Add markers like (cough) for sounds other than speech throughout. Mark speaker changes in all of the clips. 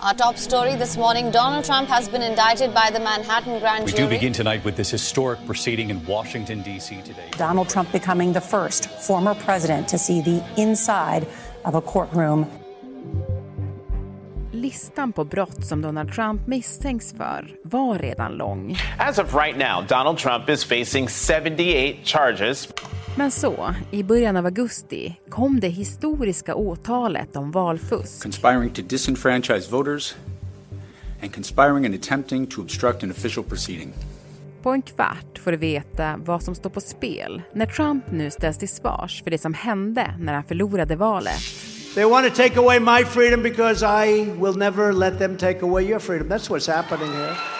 Speaker 1: Our top story this morning Donald Trump has been indicted by the Manhattan grand jury.
Speaker 2: We
Speaker 1: jury.
Speaker 2: do begin tonight with this historic proceeding in Washington, D.C. today.
Speaker 3: Donald Trump becoming the first former president to see the inside of a courtroom.
Speaker 4: Listan på brott som Donald Trump misstänks för var redan lång.
Speaker 5: As of right now, Donald Trump is facing 78 charges.
Speaker 4: Men så, i början av augusti, kom det historiska åtalet om valfusk.
Speaker 6: conspiring to disenfranchise voters, and conspiring and attempting to obstruct an official proceeding.
Speaker 4: På en kvart får du veta vad som står på spel när Trump nu ställs till svars för det som hände när han förlorade valet.
Speaker 7: They want to take away my freedom because I will never let them take away your freedom. That's what's happening here.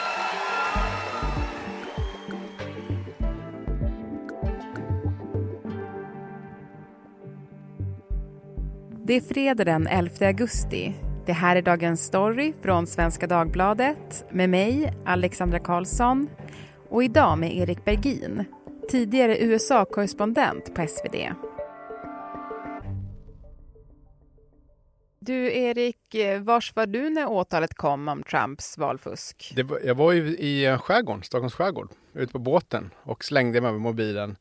Speaker 4: Det är fredag den 11 augusti. Det här är dagens story från Svenska Dagbladet med mig, Alexandra Karlsson och idag med Erik Bergin, tidigare USA-korrespondent på SvD. Du Erik, eh, vars var du när åtalet kom om Trumps valfusk?
Speaker 8: Det var, jag var ju i skärgården, Stockholms skärgård, ute på båten och slängde mig med mobilen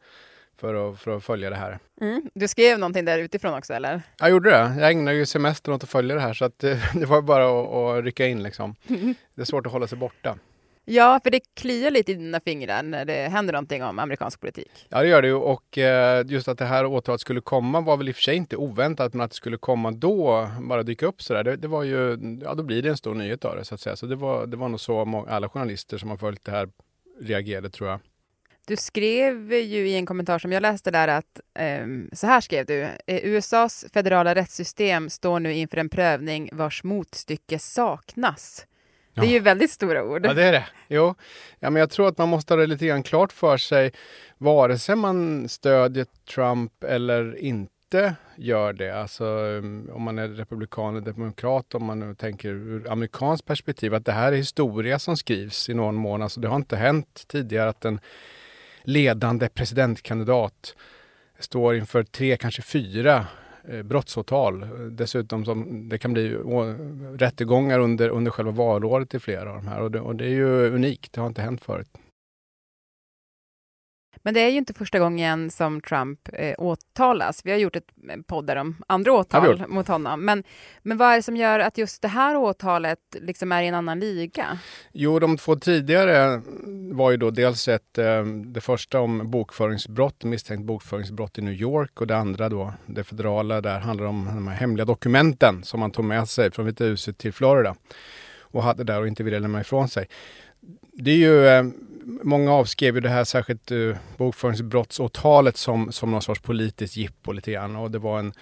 Speaker 8: för att, för att följa det här.
Speaker 4: Mm. Du skrev någonting där utifrån också eller?
Speaker 8: Jag gjorde det. Jag ägnade ju semestern åt att följa det här så att det, (laughs) det var bara att, att rycka in liksom. (laughs) Det är svårt att hålla sig borta.
Speaker 4: Ja, för det kliar lite i dina fingrar när det händer någonting om amerikansk politik.
Speaker 8: Ja, det gör det ju och eh, just att det här åtalet skulle komma var väl i och för sig inte oväntat, men att det skulle komma då, bara dyka upp sådär, det, det var ju, ja då blir det en stor nyhet av det så att säga. Så det var, det var nog så må- alla journalister som har följt det här reagerade tror jag.
Speaker 4: Du skrev ju i en kommentar som jag läste där att, ehm, så här skrev du, "Eh, USAs federala rättssystem står nu inför en prövning vars motstycke saknas. Det är ju väldigt stora ord.
Speaker 8: Ja, det är det. Jo, ja, men jag tror att man måste ha det lite grann klart för sig, vare sig man stödjer Trump eller inte gör det. Alltså um, om man är republikan eller demokrat, om man nu tänker ur amerikanskt perspektiv, att det här är historia som skrivs i någon mån. Alltså det har inte hänt tidigare att en ledande presidentkandidat står inför tre, kanske fyra eh, brottsåtal. Dessutom som det kan bli rättegångar under, under själva valåret i flera av de här och det, och det är ju unikt, det har inte hänt förut.
Speaker 4: Men det är ju inte första gången som Trump eh, åtalas. Vi har gjort ett eh, podd där om andra åtal mot honom. Men, men vad är det som gör att just det här åtalet liksom är i en annan liga?
Speaker 8: Jo, de två tidigare var ju då dels ett, eh, det första om bokföringsbrott, misstänkt bokföringsbrott i New York och det andra då, det federala, där handlar om de här hemliga dokumenten som man tog med sig från Vita huset till Florida och hade där och inte ville lämna ifrån sig. Det är ju, eh, många avskrev ju det här särskilt eh, bokföringsbrottsåtalet som, som någon sorts politiskt jippo lite grann och det var en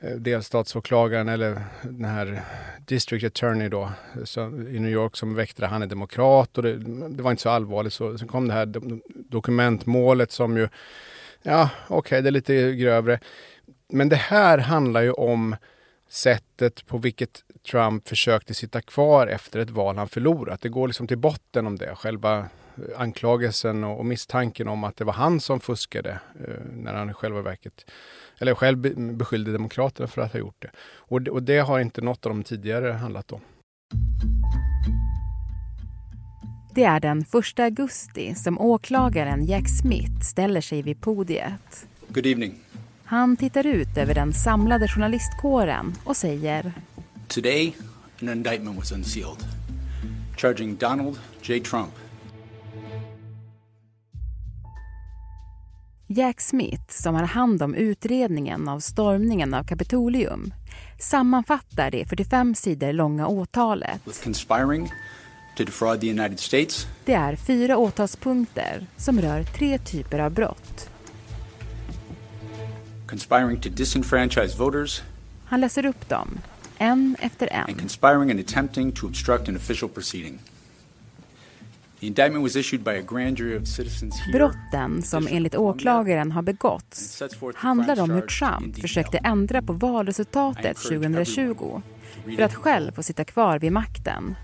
Speaker 8: eh, delstatsåklagaren eller den här district attorney då så, i New York som väckte det. Han är demokrat och det, det var inte så allvarligt. Så, så kom det här do- dokumentmålet som ju, ja okej det är lite grövre. Men det här handlar ju om sättet på vilket Trump försökte sitta kvar efter ett val han förlorat. Det går liksom till botten om det. Själva anklagelsen och, och misstanken om att det var han som fuskade eh, när han i själva verket eller själv be- beskyllde Demokraterna för att ha gjort det. Och, det- och det har inte något av de tidigare handlat om.
Speaker 4: Det är den 1 augusti som åklagaren Jack Smith ställer sig vid podiet.
Speaker 6: Good evening.
Speaker 4: Han tittar ut över den samlade journalistkåren och säger
Speaker 6: Today, an indictment was unsealed, charging Donald J. Trump
Speaker 4: Jack Smith, som har hand om utredningen av stormningen av Kapitolium, sammanfattar det 45 sidor långa åtalet. Det är fyra åtalspunkter som rör tre typer av brott.
Speaker 6: conspiring to disenfranchise voters,
Speaker 4: Han läser upp dem, en efter
Speaker 6: and
Speaker 4: en.
Speaker 6: conspiring and attempting to obstruct an official proceeding.
Speaker 4: Brotten som enligt åklagaren har begåtts handlar om hur Trump försökte ändra på valresultatet 2020 för att själv få sitta kvar vid makten.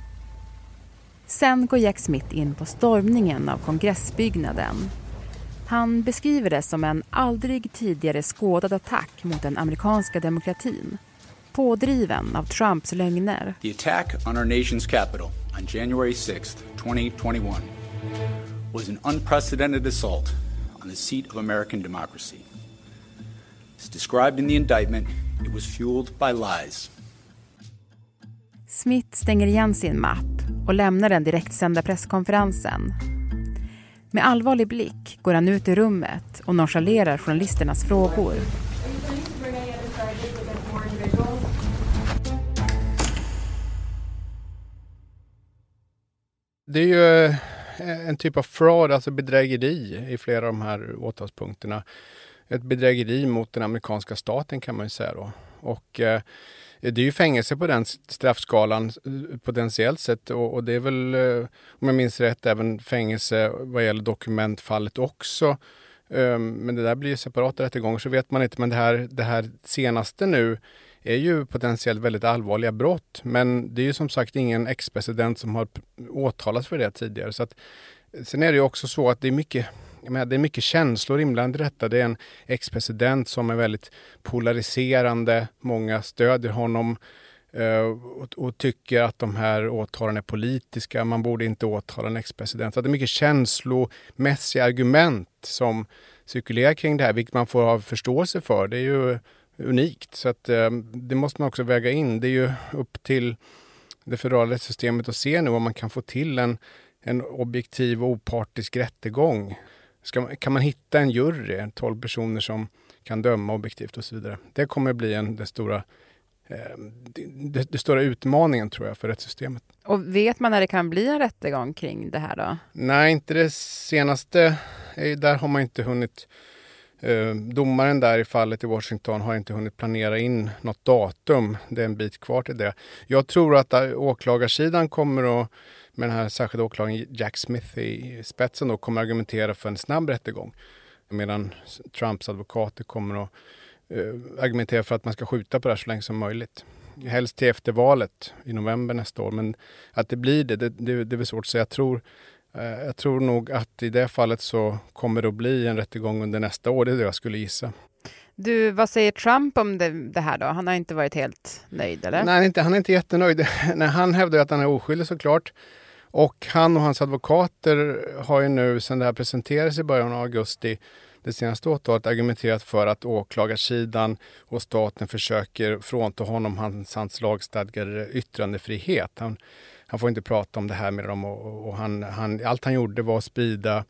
Speaker 4: Sen går Jack Smith in på stormningen av kongressbyggnaden. Han beskriver det som en aldrig tidigare skådad attack mot den amerikanska demokratin. pådriven av Trumps lögner.
Speaker 6: The attack on our nation's capital on January 6, 2021 was an unprecedented assault on the seat of American democracy. As described in the indictment, it was fueled by lies.
Speaker 4: Smith stänger igen sin mapp och lämnar den direktsända presskonferensen. Med allvarlig blick går han ut i rummet och nonchalerar journalisternas frågor.
Speaker 8: Det är ju eh, en typ av fraud, alltså bedrägeri i flera av de här åtalspunkterna. Ett bedrägeri mot den amerikanska staten kan man ju säga då. Och eh, det är ju fängelse på den straffskalan eh, potentiellt sett och, och det är väl, eh, om jag minns rätt, även fängelse vad gäller dokumentfallet också. Eh, men det där blir ju separata rättegångar så vet man inte. Men det här, det här senaste nu är ju potentiellt väldigt allvarliga brott. Men det är ju som sagt ingen ex-president som har åtalats för det tidigare. Så att, sen är det ju också så att det är mycket menar, det är mycket känslor inblandade i detta. Det är en ex-president som är väldigt polariserande. Många stödjer honom eh, och, och, tycker att de här åtalen är politiska. Man borde inte åtala en ex-president. Så det är mycket känslomässiga argument som cirkulerar kring det här, vilket man får ha förståelse för. Det är ju unikt. Så att, uh, det måste man också väga in. Det är ju upp till det federala rättssystemet att se nu om man kan få till en, en objektiv och opartisk rättegång. Ska, kan man hitta en jury, 12 personer som kan döma objektivt och så vidare. Det kommer bli en, den stora eh, det, det, stora utmaningen tror jag för rättssystemet.
Speaker 4: Och vet man när det kan bli en rättegång kring det här då?
Speaker 8: Nej, inte det senaste. Där har man inte hunnit eh, Eh, domaren där i fallet i Washington har inte hunnit planera in något datum. Det är en bit kvar till det. Jag tror att åklagarsidan kommer att med den här särskilda åklagaren Jack Smith i spetsen då kommer argumentera för en snabb rättegång. Medan Trumps advokater kommer att eh, argumentera för att man ska skjuta på det här så länge som möjligt. Helst till efter valet i november nästa år. Men att det blir det, det, det, det är väl svårt att säga. Jag tror, jag tror nog att i det fallet så kommer det att bli en rättegång under nästa år. Det är det jag skulle gissa.
Speaker 4: Du, vad säger Trump om det, det, här då? Han har inte varit helt nöjd eller?
Speaker 8: Nej, inte, han är inte jättenöjd. (laughs) Nej, han hävdar att han är oskyldig såklart. Och han och hans advokater har ju nu sedan det här presenterades i början av augusti det senaste åtalet argumenterat för att åklagarsidan och staten försöker frånta honom hans, hans lagstadgade yttrandefrihet. Han, han får inte prata om det här med dem och, och han, han, allt han gjorde var att sprida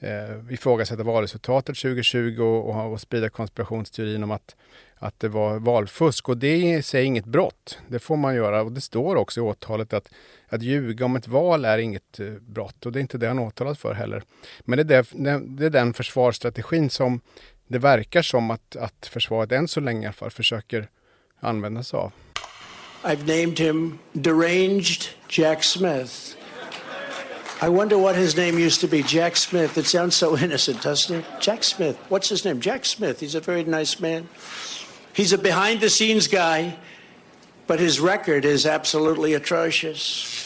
Speaker 8: eh, ifrågasätta valresultatet 2020 och, och, och sprida konspirationsteorin om att att det var valfusk och det är i sig inget brott. Det får man göra och det står också i åtalet att, att ljuga om ett val är inget eh, brott och det är inte det han åtalas för heller. Men det är, det, det är den försvarsstrategin som det verkar som att, att försvaret än så länge i alla fall försöker använda sig av.
Speaker 7: I've named him Deranged Jack Smith. I wonder what his name used to be. Jack Smith. It sounds so innocent, doesn't it? Jack Smith. What's his name? Jack Smith. He's a very nice man. He's a behind the scenes guy, but his record is absolutely atrocious.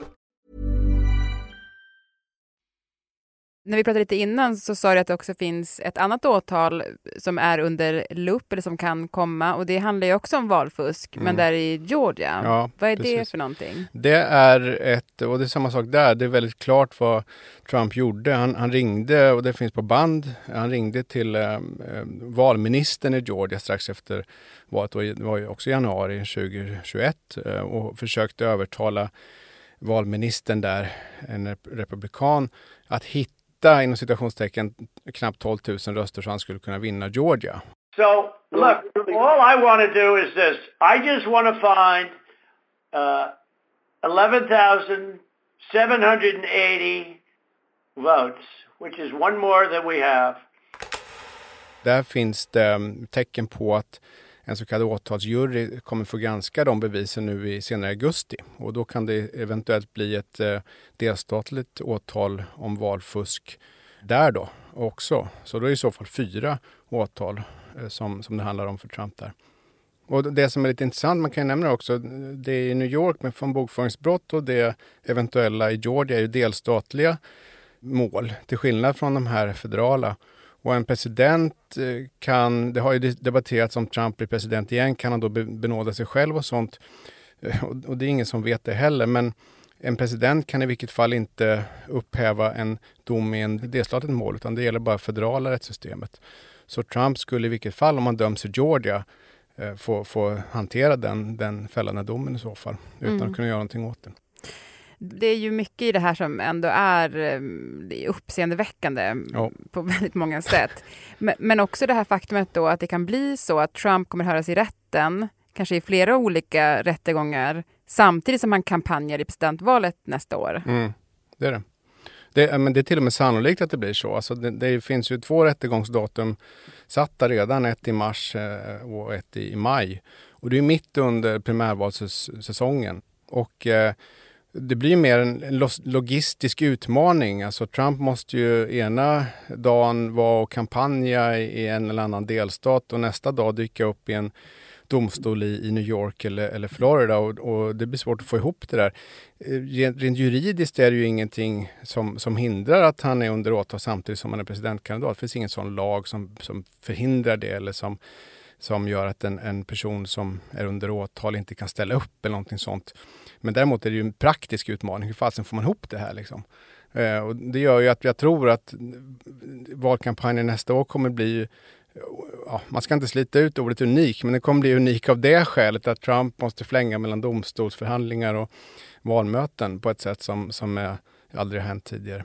Speaker 4: När vi pratade lite innan så sa du att det också finns ett annat åtal som är under lupp eller som kan komma och det handlar ju också om valfusk, mm. men där i Georgia. Ja, vad är precis. det för någonting?
Speaker 8: Det är ett, och det är samma sak där, det är väldigt klart vad Trump gjorde. Han, han ringde, och det finns på band, han ringde till eh, valministern i Georgia strax efter valet, det var ju också i januari 2021 eh, och försökte övertala valministern där, en republikan, att hitta hitta inom citationstecken knappt 12 000 röster så han skulle kunna vinna Georgia.
Speaker 7: So, look, all I want to do is this. I just want to find uh, 11,780 votes, which is one more than we have.
Speaker 8: Där finns det mm, tecken på att en så kallad åtalsjury kommer få granska de bevisen nu i senare augusti. Och då kan det eventuellt bli ett eh, delstatligt åtal om valfusk där då också. Så då är det i så fall fyra åtal eh, som, som det handlar om för Trump där. Och det som är lite intressant, man kan nämna också, det är i New York med från bokföringsbrott och det eventuella i Georgia är ju delstatliga mål, till skillnad från de här federala. Och en president eh, kan, det har ju debatterats om Trump blir president igen, kan han då benåda sig själv och sånt? Eh, och det är ingen som vet det heller, men en president kan i vilket fall inte upphäva en dom i en delstatligt mål, utan det gäller bara federala rättssystemet. Så Trump skulle i vilket fall, om han döms i Georgia, eh, få, få hantera den, den fällande domen i så fall, utan mm. att kunna göra någonting åt den.
Speaker 4: Det är ju mycket i det här som ändå är, är eh, uppseendeväckande ja. på väldigt många sätt. Men, men, också det här faktumet då att det kan bli så att Trump kommer höras i rätten, kanske i flera olika rättegångar, samtidigt som han kampanjar i presidentvalet nästa år.
Speaker 8: Mm, det är det. Det, men det är till och med sannolikt att det blir så. Alltså det, det finns ju två rättegångsdatum satta redan, ett i mars eh, och ett i maj. Och det är mitt under primärvalssäsongen. Och eh, det blir mer en logistisk utmaning. Alltså Trump måste ju ena dagen vara och kampanja i en eller annan delstat och nästa dag dyka upp i en domstol i, i New York eller, eller Florida och, och, det blir svårt att få ihop det där. Eh, rent, rent juridiskt är det ju ingenting som, som hindrar att han är under åtal samtidigt som han är presidentkandidat. Det finns ingen sån lag som, som förhindrar det eller som, som gör att en, en person som är under åtal inte kan ställa upp eller någonting sånt. Men däremot är det ju en praktisk utmaning. Hur fasen får man ihop det här liksom? Eh, och det gör ju att jag tror att valkampanjen nästa år kommer bli Ja, man ska inte slita ut ordet unik, men det kommer bli unik av det skälet att Trump måste flänga mellan domstolsförhandlingar och valmöten på ett sätt som, som är, aldrig har hänt tidigare.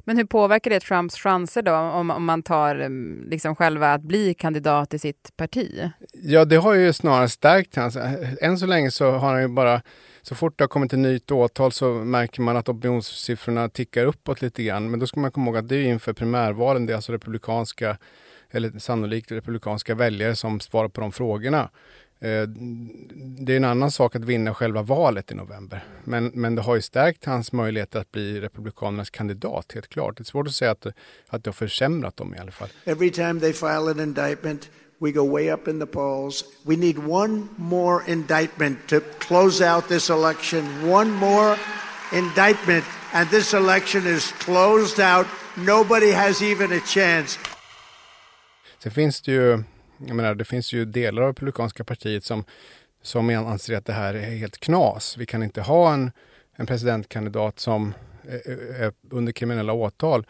Speaker 4: Men hur påverkar det Trumps chanser då, om, om man tar mm, liksom själva att bli kandidat i sitt parti?
Speaker 8: Ja, det har ju snarare stärkt hans... Än så länge så har han ju bara så fort det har kommit ett nytt åtal så märker man att opinionssiffrorna tickar uppåt lite grann. Men då ska man komma ihåg att det är inför primärvalen. Det är alltså republikanska, eller sannolikt republikanska väljare som svarar på de frågorna. Eh, det är en annan sak att vinna själva valet i november. Men, men det har ju stärkt hans möjligheter att bli Republikanernas kandidat, helt klart. Det är svårt att säga att, att det har försämrat dem i alla fall.
Speaker 7: Every time they file an indictment we go way up in the polls. We need one more indictment to close out this election. One more indictment, and this election is closed out. Nobody has even a chance.
Speaker 8: Sen finns det ju, jag menar, det finns ju delar av Republikanska partiet som, som anser att det här är helt knas. Vi kan inte ha en, en presidentkandidat som är, är under kriminella åtal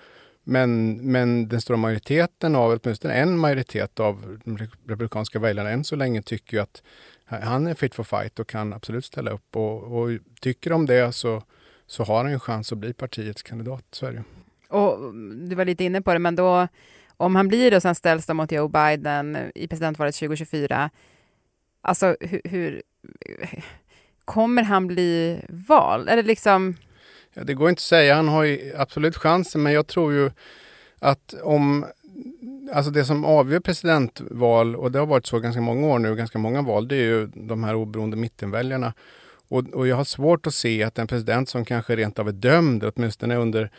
Speaker 8: men, men den stora majoriteten av, åtminstone en majoritet av de republikanska väljarna än så länge tycker ju att han är fit for fight och kan absolut ställa upp. Och, och tycker de det så, så har han en chans att bli partiets kandidat. Så är det.
Speaker 4: Och mm, du var lite inne på det, men då om han blir och sen ställs de mot Joe Biden i presidentvalet 2024, alltså hur, hur kommer han bli vald? Eller det liksom
Speaker 8: Ja, det går inte att säga. Han har ju absolut chansen, men jag tror ju att om Alltså det som avgör presidentval, och det har varit så ganska många år nu, ganska många val, det är ju de här oberoende mittenväljarna. Och, och jag har svårt att se att en president som kanske rent av är dömd, åtminstone under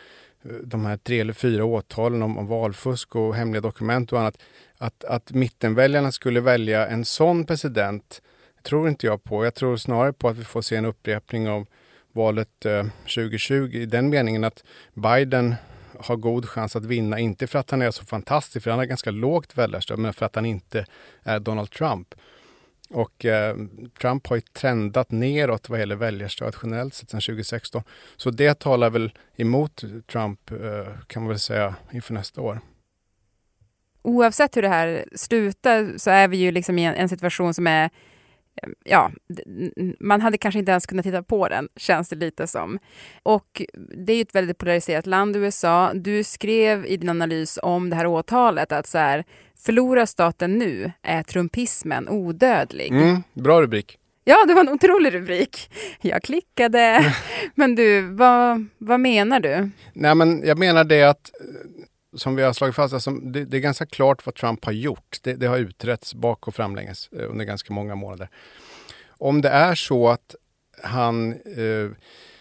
Speaker 8: Eh, de här tre eller fyra åtalen om, om valfusk och hemliga dokument och annat, att, att mittenväljarna skulle välja en sån president tror inte jag på. Jag tror snarare på att vi får se en upprepning av valet eh, 2020 i den meningen att Biden har god chans att vinna, inte för att han är så fantastisk, för han har ganska lågt väljarstöd, men för att han inte är Donald Trump. Och eh, Trump har ju trendat neråt vad gäller väljarstöd generellt sett sedan 2016. Så det talar väl emot Trump, eh, kan man väl säga, inför nästa år.
Speaker 4: Oavsett hur det här slutar så är vi ju liksom i en, en situation som är ja, man hade kanske inte ens kunnat titta på den, känns det lite som. Och det är ju ett väldigt polariserat land, USA. Du skrev i din analys om det här åtalet att så här, förlorar staten nu är trumpismen odödlig.
Speaker 8: Mm, bra rubrik.
Speaker 4: Ja, det var en otrolig rubrik. Jag klickade. (laughs) men du, vad, vad menar du?
Speaker 8: Nej, men jag menar det att som vi har slagit fast, alltså, det, det, är ganska klart vad Trump har gjort. Det, det har utretts bak och framlänges eh, under ganska många månader. Om det är så att han eh,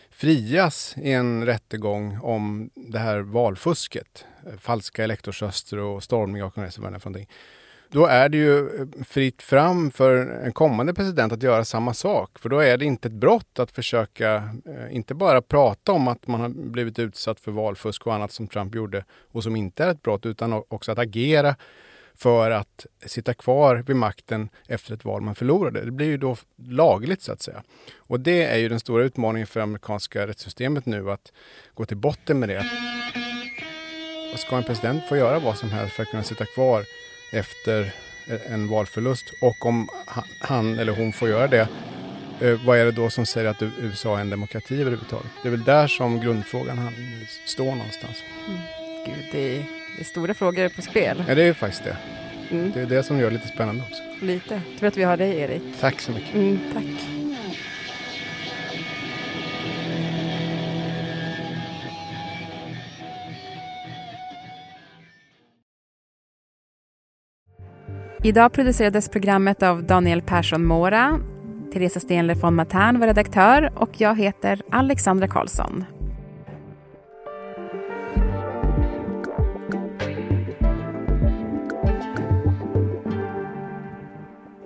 Speaker 8: frias i en rättegång om det här valfusket, eh, falska elektorsröster och stormning av kongressen, vad det är för någonting då är det ju eh, fritt fram för en kommande president att göra samma sak. För då är det inte ett brott att försöka, eh, inte bara prata om att man har blivit utsatt för valfusk och annat som Trump gjorde och som inte är ett brott, utan också att agera för att sitta kvar vid makten efter ett val man förlorade. Det blir ju då lagligt så att säga. Och det är ju den stora utmaningen för amerikanska rättssystemet nu, att gå till botten med det. Ska en president få göra vad som helst för att kunna sitta kvar efter en valförlust och om han eller hon får göra det, eh, vad är det då som säger att USA är en demokrati överhuvudtaget? Det är väl där som grundfrågan står någonstans.
Speaker 4: Mm. Gud, det är, det är stora frågor på spel.
Speaker 8: Ja, det är faktiskt det. Mm. Det är det som gör det lite spännande också.
Speaker 4: Lite. Tur att vi har dig, Erik.
Speaker 8: Tack så mycket.
Speaker 4: Mm, tack. Idag producerades programmet av Daniel Persson Mora. Teresa Stenler von Matern var redaktör och jag heter Alexandra Karlsson.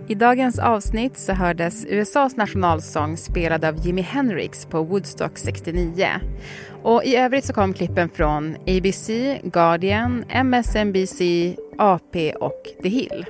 Speaker 4: I dagens avsnitt så hördes USAs nationalsång spelad av Jimi Hendrix på Woodstock 69. Och i övrigt så kom klippen från ABC, Guardian, MSNBC, AP och The Hill.